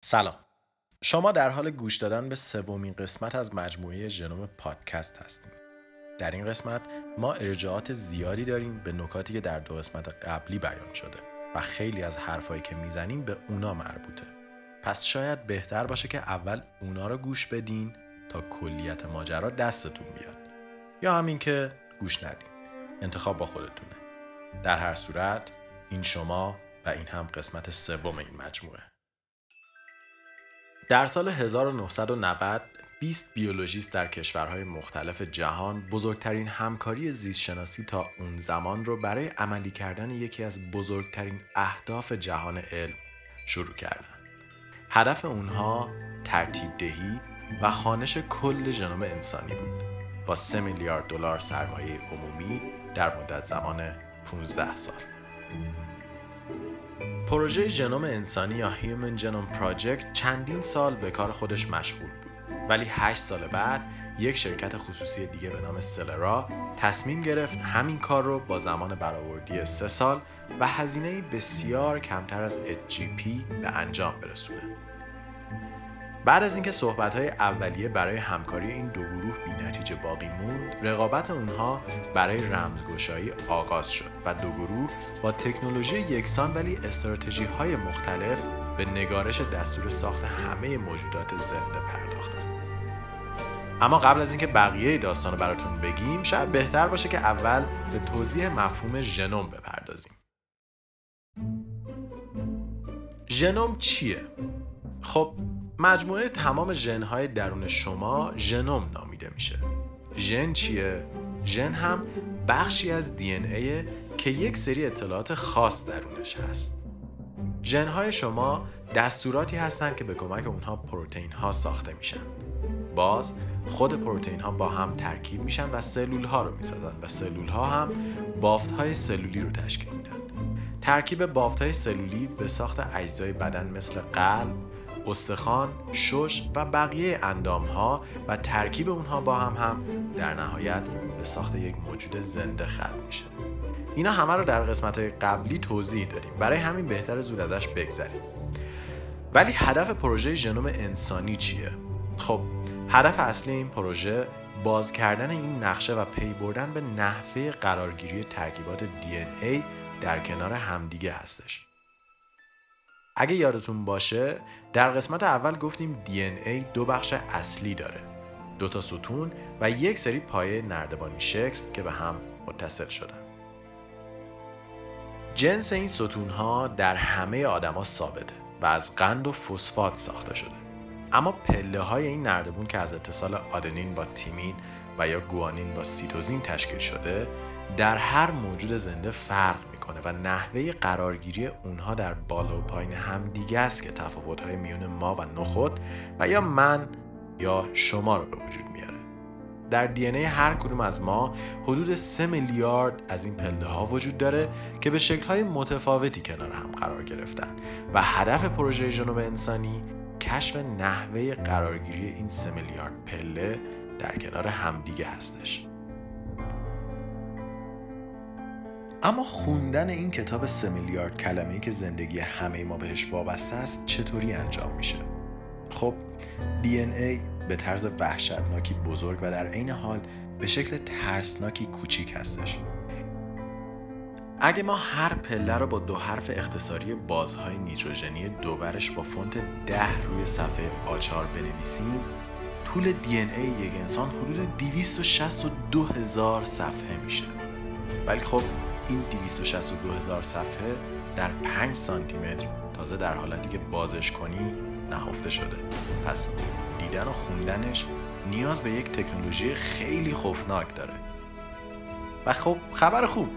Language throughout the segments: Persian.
سلام. شما در حال گوش دادن به سومین قسمت از مجموعه ژنوم پادکست هستیم. در این قسمت ما ارجاعات زیادی داریم به نکاتی که در دو قسمت قبلی بیان شده و خیلی از حرفایی که می‌زنیم به اونا مربوطه. پس شاید بهتر باشه که اول اونا رو گوش بدین تا کلیت ماجرا دستتون بیاد. یا همین که گوش ندین. انتخاب با خودتونه. در هر صورت این شما و این هم قسمت سوم این مجموعه. در سال 1990 20 بیولوژیست در کشورهای مختلف جهان بزرگترین همکاری زیستشناسی تا اون زمان رو برای عملی کردن یکی از بزرگترین اهداف جهان علم شروع کردند. هدف اونها ترتیب دهی و خانش کل ژنوم انسانی بود با 3 میلیارد دلار سرمایه عمومی در مدت زمان 15 سال. پروژه ژنوم انسانی یا Human Genome Project چندین سال به کار خودش مشغول بود ولی 8 سال بعد یک شرکت خصوصی دیگه به نام سلرا تصمیم گرفت همین کار رو با زمان برآوردی 3 سال و هزینه بسیار کمتر از HGP به انجام برسونه. بعد از اینکه های اولیه برای همکاری این دو گروه نتیجه باقی موند، رقابت اونها برای رمزگشایی آغاز شد و دو گروه با تکنولوژی یکسان ولی استراتژی های مختلف به نگارش دستور ساخت همه موجودات زنده پرداختند. اما قبل از اینکه بقیه داستان رو براتون بگیم شاید بهتر باشه که اول به توضیح مفهوم ژنوم بپردازیم ژنوم چیه خب مجموعه تمام ژنهای درون شما ژنوم نامیده میشه. ژن چیه؟ ژن هم بخشی از دی ای که یک سری اطلاعات خاص درونش هست. ژنهای شما دستوراتی هستند که به کمک اونها پروتئین ها ساخته میشن. باز خود پروتئین ها با هم ترکیب میشن و سلول ها رو می‌سازن و سلول ها هم بافت های سلولی رو تشکیل میدن. ترکیب بافت های سلولی به ساخت اجزای بدن مثل قلب، استخوان، شش و بقیه اندام ها و ترکیب اونها با هم هم در نهایت به ساخت یک موجود زنده ختم میشه. اینا همه رو در قسمت قبلی توضیح دادیم برای همین بهتر زود ازش بگذریم. ولی هدف پروژه ژنوم انسانی چیه؟ خب هدف اصلی این پروژه باز کردن این نقشه و پی بردن به نحوه قرارگیری ترکیبات دی در کنار همدیگه هستش. اگه یادتون باشه در قسمت اول گفتیم دی دو بخش اصلی داره. دو تا ستون و یک سری پایه نردبانی شکل که به هم متصل شدن. جنس این ستون ها در همه آدما ثابته و از قند و فسفات ساخته شده. اما پله های این نردبون که از اتصال آدنین با تیمین و یا گوانین با سیتوزین تشکیل شده در هر موجود زنده فرق می‌کنه و نحوه قرارگیری اونها در بالا و پایین هم دیگه است که های میون ما و نخود و یا من یا شما رو به وجود میاره. در دی هر کدوم از ما حدود 3 میلیارد از این پله ها وجود داره که به شکل های متفاوتی کنار هم قرار گرفتن و هدف پروژه ژنوم انسانی کشف نحوه قرارگیری این سه میلیارد پله در کنار همدیگه هستش. اما خوندن این کتاب سه میلیارد کلمه که زندگی همه ما بهش وابسته است چطوری انجام میشه؟ خب DNA به طرز وحشتناکی بزرگ و در عین حال به شکل ترسناکی کوچیک هستش اگه ما هر پله رو با دو حرف اختصاری بازهای نیتروژنی دوورش با فونت ده روی صفحه آچار بنویسیم طول دی ای یک انسان حدود 262 هزار صفحه میشه ولی خب این 262 هزار صفحه در 5 سانتی متر تازه در حالتی که بازش کنی نهفته شده. پس دیدن و خوندنش نیاز به یک تکنولوژی خیلی خوفناک داره. و خب خبر خوب.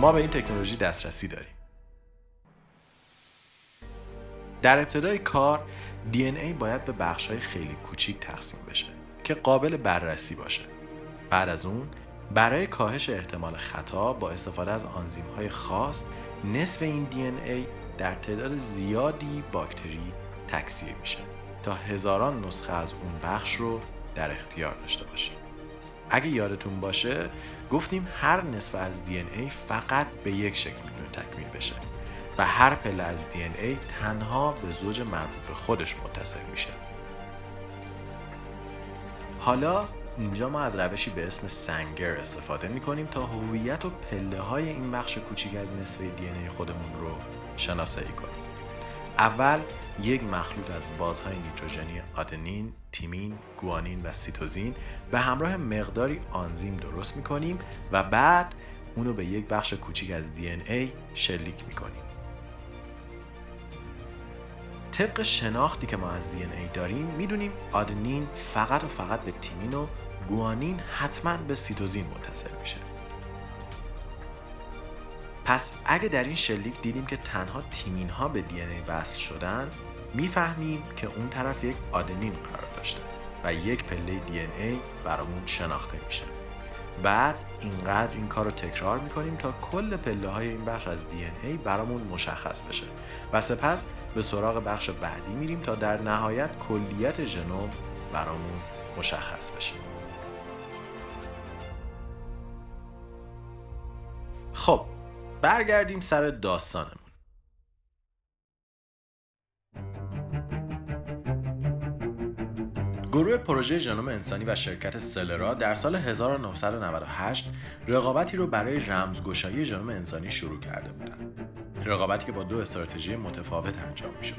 ما به این تکنولوژی دسترسی داریم. در ابتدای کار ای باید به بخش خیلی کوچیک تقسیم بشه که قابل بررسی باشه. بعد از اون برای کاهش احتمال خطا با استفاده از آنزیم های خاص نصف این ای در تعداد زیادی باکتری تکثیر میشه تا هزاران نسخه از اون بخش رو در اختیار داشته باشه اگه یادتون باشه گفتیم هر نصف از دی ای فقط به یک شکل می‌تونه تکمیل بشه و هر پله از دی ای تنها به زوج مربوط به خودش متصل میشه. حالا اینجا ما از روشی به اسم سنگر استفاده می‌کنیم تا هویت و پله های این بخش کوچیک از نصفه دی خودمون رو شناسایی کنیم اول یک مخلوط از بازهای نیتروژنی آدنین، تیمین، گوانین و سیتوزین به همراه مقداری آنزیم درست می‌کنیم و بعد اونو به یک بخش کوچیک از دی ای شلیک می‌کنیم. طبق شناختی که ما از ای داریم می‌دونیم آدنین فقط و فقط به تیمین و گوانین حتما به سیتوزین متصل میشه. پس اگه در این شلیک دیدیم که تنها تیمین ها به ای وصل شدن می‌فهمیم که اون طرف یک آدنین قرار داشته و یک پله ای برامون شناخته میشه بعد اینقدر این کار رو تکرار می‌کنیم تا کل پله های این بخش از دی ای برامون مشخص بشه. و سپس به سراغ بخش بعدی میریم تا در نهایت کلیت ژنوم برامون مشخص بشه. خب برگردیم سر داستانمون. گروه پروژه ژنوم انسانی و شرکت سلرا در سال 1998 رقابتی رو برای رمزگشایی ژنوم انسانی شروع کرده بودند. رقابتی که با دو استراتژی متفاوت انجام می‌شد.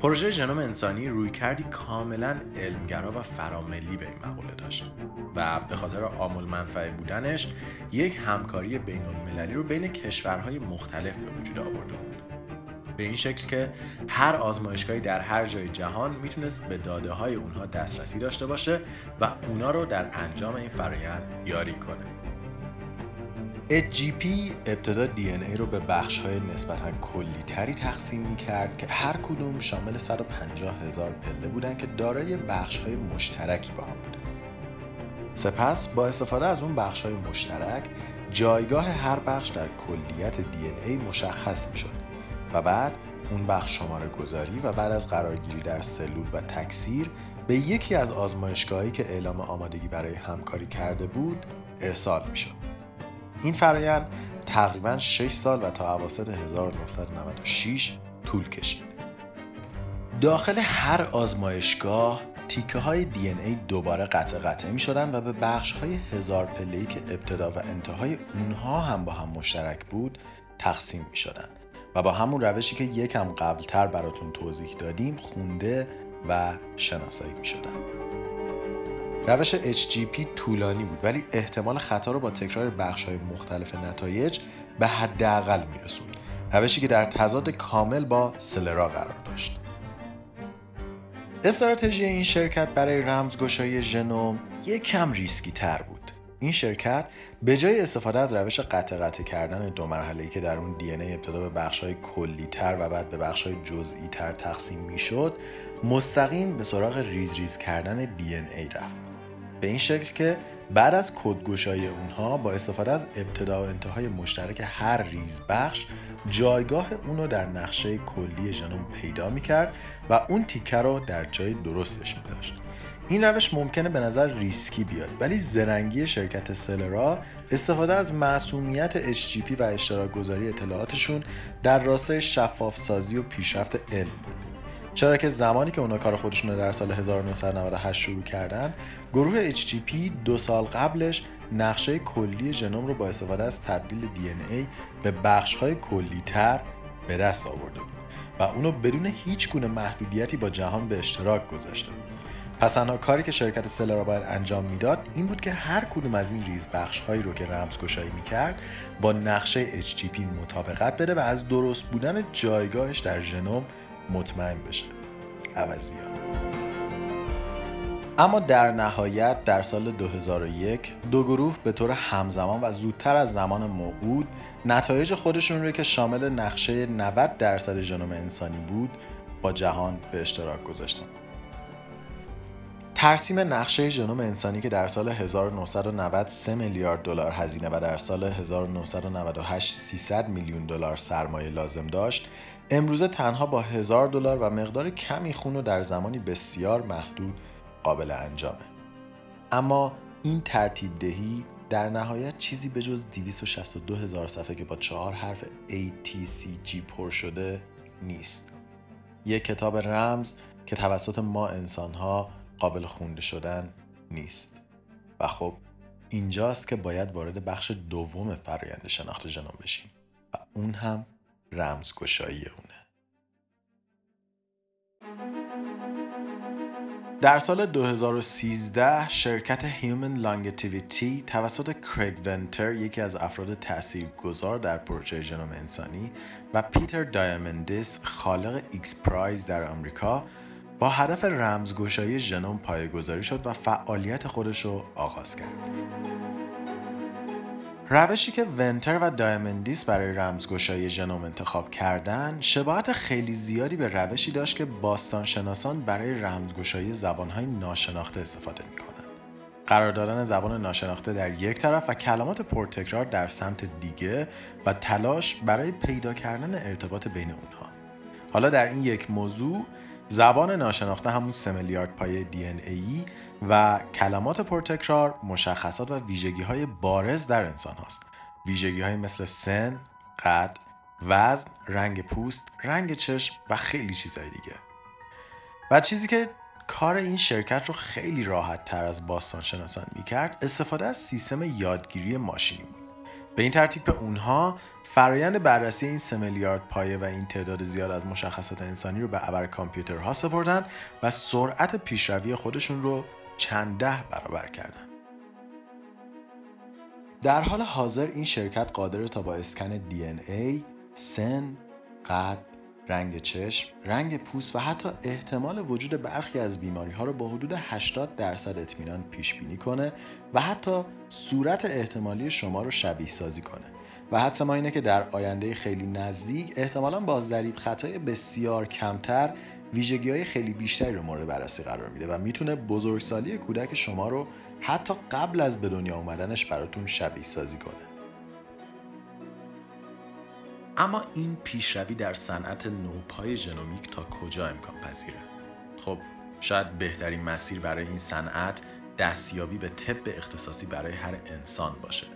پروژه ژنوم انسانی روی کردی کاملا علمگرا و فراملی به این مقوله داشت و به خاطر آمول منفعه بودنش یک همکاری بین المللی رو بین کشورهای مختلف به وجود آورده بود. به این شکل که هر آزمایشگاهی در هر جای جهان می‌تونست به داده های اونها دسترسی داشته باشه و اونا رو در انجام این فرایند یاری کنه. HGP ابتدا DNA رو به بخش های نسبتا کلی تری تقسیم می کرد که هر کدوم شامل 150 هزار پله بودن که دارای بخش های مشترکی با هم بودن سپس با استفاده از اون بخش های مشترک جایگاه هر بخش در کلیت DNA مشخص می شد و بعد اون بخش شماره گذاری و بعد از قرارگیری در سلول و تکثیر به یکی از آزمایشگاهایی که اعلام آمادگی برای همکاری کرده بود ارسال می شد. این فرایند تقریبا 6 سال و تا اواسط 1996 طول کشید. داخل هر آزمایشگاه تیکه های دی ای دوباره قطع قطعه می شدن و به بخش های هزار پله که ابتدا و انتهای اونها هم با هم مشترک بود تقسیم می شدن و با همون روشی که یکم قبلتر براتون توضیح دادیم خونده و شناسایی می شدن. روش HGP طولانی بود ولی احتمال خطا رو با تکرار بخش های مختلف نتایج به حداقل می رسوند. روشی که در تضاد کامل با سلرا قرار داشت. استراتژی این شرکت برای رمزگشایی ژنوم یک کم ریسکی تر بود. این شرکت به جای استفاده از روش قطعه قطعه کردن دو مرحله‌ای که در اون دی ابتدا به بخش های کلی تر و بعد به بخش های جزئی تر تقسیم می‌شد مستقیم به سراغ ریز ریز کردن دی ان ای رفت. به این شکل که بعد از کدگشایی اونها با استفاده از ابتدا و انتهای مشترک هر ریز بخش جایگاه اونو در نقشه کلی ژنوم پیدا می‌کرد و اون تیکه رو در جای درستش میذاشت. این روش ممکنه به نظر ریسکی بیاد ولی زرنگی شرکت سلرا استفاده از معصومیت HGP و اشتراک گذاری اطلاعاتشون در راستای شفاف سازی و پیشرفت علم بود. چرا که زمانی که اونا کار خودشون رو در سال 1998 شروع کردن گروه HGP دو سال قبلش نقشه کلی ژنوم رو با استفاده از تبدیل DNA به بخش های کلی تر به دست آورده بود و اونو بدون هیچ گونه محدودیتی با جهان به اشتراک گذاشته بود. پس تنها کاری که شرکت سلرا باید انجام می‌داد این بود که هر کدوم از این ریز بخش هایی رو که رمزگشایی می‌کرد با نقشه HTTP مطابقت بده و از درست بودن جایگاهش در ژنوم مطمئن بشه. عوضیات اما در نهایت در سال 2001 دو گروه به طور همزمان و زودتر از زمان موعود نتایج خودشون رو که شامل نقشه 90 درصد ژنوم انسانی بود با جهان به اشتراک گذاشتن. ترسیم نقشه ژنوم انسانی که در سال 1990 3 میلیارد دلار هزینه و در سال 1998 300 میلیون دلار سرمایه لازم داشت امروزه تنها با هزار دلار و مقدار کمی خون و در زمانی بسیار محدود قابل انجامه. اما این ترتیب دهی در نهایت چیزی به جز 262 هزار صفحه که با چهار حرف ATCG پر شده نیست. یک کتاب رمز که توسط ما انسانها قابل خونده شدن نیست. و خب اینجاست که باید وارد بخش دوم فرایند شناخت ژنوم بشیم و اون هم رمزگشایی اونه. در سال 2013 شرکت Human Longevity توسط کریگ ونتر یکی از افراد تاثیرگذار در پروژه ژنوم انسانی و پیتر دیامندیس خالق XPRIZE در آمریکا با هدف رمزگشایی ژنوم پایه‌گذاری شد و فعالیت خودش رو آغاز کرد. روشی که ونتر و دیامندیس برای رمزگشایی ژنوم انتخاب کردن شباهت خیلی زیادی به روشی داشت که باستانشناسان برای رمزگشایی زبانهای ناشناخته استفاده می‌کنند. قرار دادن زبان ناشناخته در یک طرف و کلمات پرتکرار در سمت دیگه و تلاش برای پیدا کردن ارتباط بین اونها. حالا در این یک موضوع زبان ناشناخته همون سه میلیارد پایه دی ای و کلمات پرتکرار مشخصات و ویژگی های بارز در انسان هاست. ویژگی های مثل سن، قد، وزن، رنگ پوست، رنگ چشم و خیلی چیزهای دیگه. و چیزی که کار این شرکت رو خیلی راحت تر از باستان شناسان می کرد استفاده از سیستم یادگیری ماشینی بود. به این ترتیب اونها فرایند بررسی این سه میلیارد پایه و این تعداد زیاد از مشخصات انسانی رو به ابر کامپیوترها سپردن و سرعت پیشروی خودشون رو چند ده برابر کردن. در حال حاضر این شرکت قادر تا با اسکن ای، سن، قد، رنگ چشم، رنگ پوست و حتی احتمال وجود برخی از بیماری ها رو با حدود 80 درصد اطمینان پیش بینی کنه و حتی صورت احتمالی شما رو شبیه سازی کنه. و حدس ما اینه که در آینده خیلی نزدیک احتمالا با ضریب خطای بسیار کمتر ویژگی های خیلی بیشتری رو مورد بررسی قرار میده و می‌تونه بزرگسالی کودک شما رو حتی قبل از به دنیا اومدنش براتون شبیه سازی کنه. اما این پیشروی در صنعت نوپای ژنومیک تا کجا امکان پذیره؟ خب شاید بهترین مسیر برای این صنعت دستیابی به طب اختصاصی برای هر انسان باشه.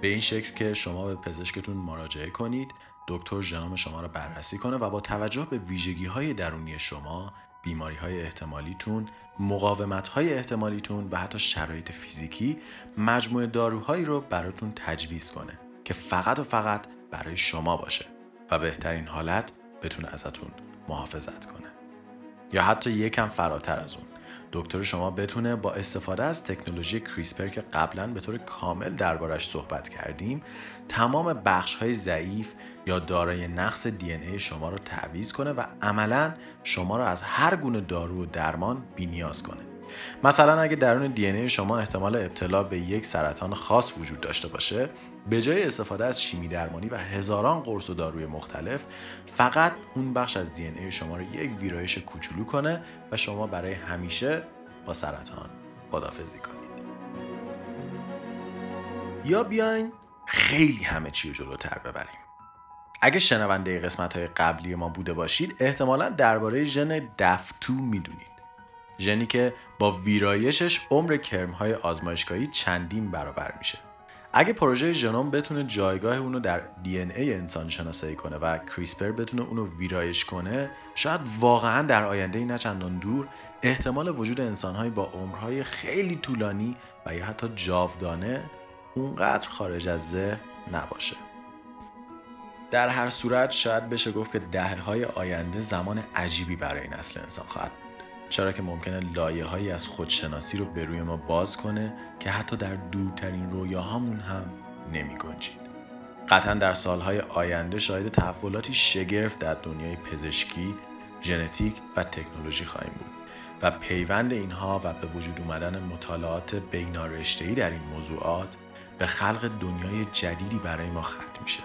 به این شکل که شما به پزشکتون مراجعه کنید دکتر ژنوم شما را بررسی کنه و با توجه به ویژگی های درونی شما بیماری های احتمالیتون مقاومت های احتمالیتون و حتی شرایط فیزیکی مجموعه داروهایی رو براتون تجویز کنه که فقط و فقط برای شما باشه و بهترین حالت بتونه ازتون محافظت کنه. یا حتی یکم فراتر از اون. دکتر شما بتونه با استفاده از تکنولوژی کریسپر که قبلا به طور کامل دربارش صحبت کردیم تمام بخش های ضعیف یا دارای نقص دی ای شما رو تعویض کنه و عملا شما رو از هر گونه دارو و درمان بینیاز کنه. مثلا اگه درون دی ای شما احتمال ابتلا به یک سرطان خاص وجود داشته باشه به جای استفاده از شیمی درمانی و هزاران قرص و داروی مختلف فقط اون بخش از دی ای شما رو یک ویرایش کوچولو کنه و شما برای همیشه با سرطان خدافزی کنید. یا بیاین خیلی همه چی رو جلوتر ببریم. اگه شنونده قسمت های قبلی ما بوده باشید احتمالا درباره ژن دفتو می‌دونید. ژنی که با ویرایشش عمر کرمهای آزمایشگاهی چندین برابر میشه. اگه پروژه ژنوم بتونه جایگاه اونو در دی ای انسان شناسایی کنه و کریسپر بتونه اونو ویرایش کنه شاید واقعا در آینده نه چندان دور احتمال وجود انسانهایی با عمرهای خیلی طولانی و یا حتی جاودانه اونقدر خارج از ذهن نباشه. در هر صورت شاید بشه گفت که دهه های آینده زمان عجیبی برای نسل انسان خواهد چرا که ممکنه لایه هایی از خودشناسی رو به روی ما باز کنه که حتی در دورترین رویاهامون هم نمی گنجید. قطعا در سالهای آینده شاهد تحولاتی شگرف در دنیای پزشکی، ژنتیک و تکنولوژی خواهیم بود و پیوند اینها و به وجود اومدن مطالعات بینارشتهی در این موضوعات به خلق دنیای جدیدی برای ما ختم میشه.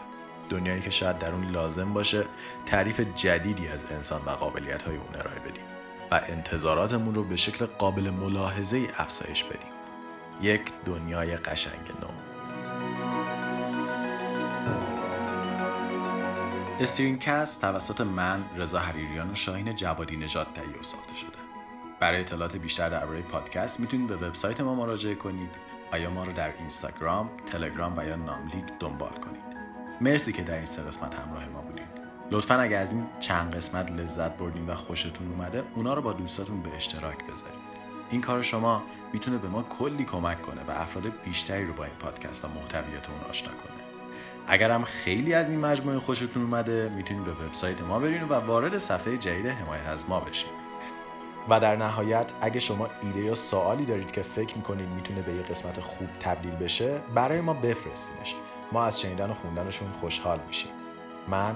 دنیایی که شاید در اون لازم باشه تعریف جدیدی از انسان و قابلیت های اون ارائه بدیم. و انتظاراتمون رو به شکل قابل ملاحظه افزایش بدیم یک دنیای قشنگ نو استرینکست توسط من رضا حریریان و شاهین جوادی نژاد تهیه ساخته شده برای اطلاعات بیشتر درباره پادکست می‌تونید به وبسایت ما مراجعه کنید و یا ما رو در اینستاگرام، تلگرام و یا ناملیک دنبال کنید. مرسی که در این سه قسمت همراه ما بودید. لطفا اگر از این چند قسمت لذت بردین و خوشتون اومده اونا رو با دوستاتون به اشتراک بذارید. این کار شما می‌تونه به ما کلی کمک کنه و افراد بیشتری رو با این پادکست و محتویات اون آشنا کنه. اگر هم خیلی از این مجموعه خوشتون اومده می‌تونید به وبسایت ما برین و وارد صفحه جدید حمایت از ما بشین. و در نهایت اگه شما ایده یا سوالی دارید که فکر می‌کنید می‌تونه به یه قسمت خوب تبدیل بشه برای ما بفرستینش ما از شنیدن و خوندنشون خوشحال میشیم من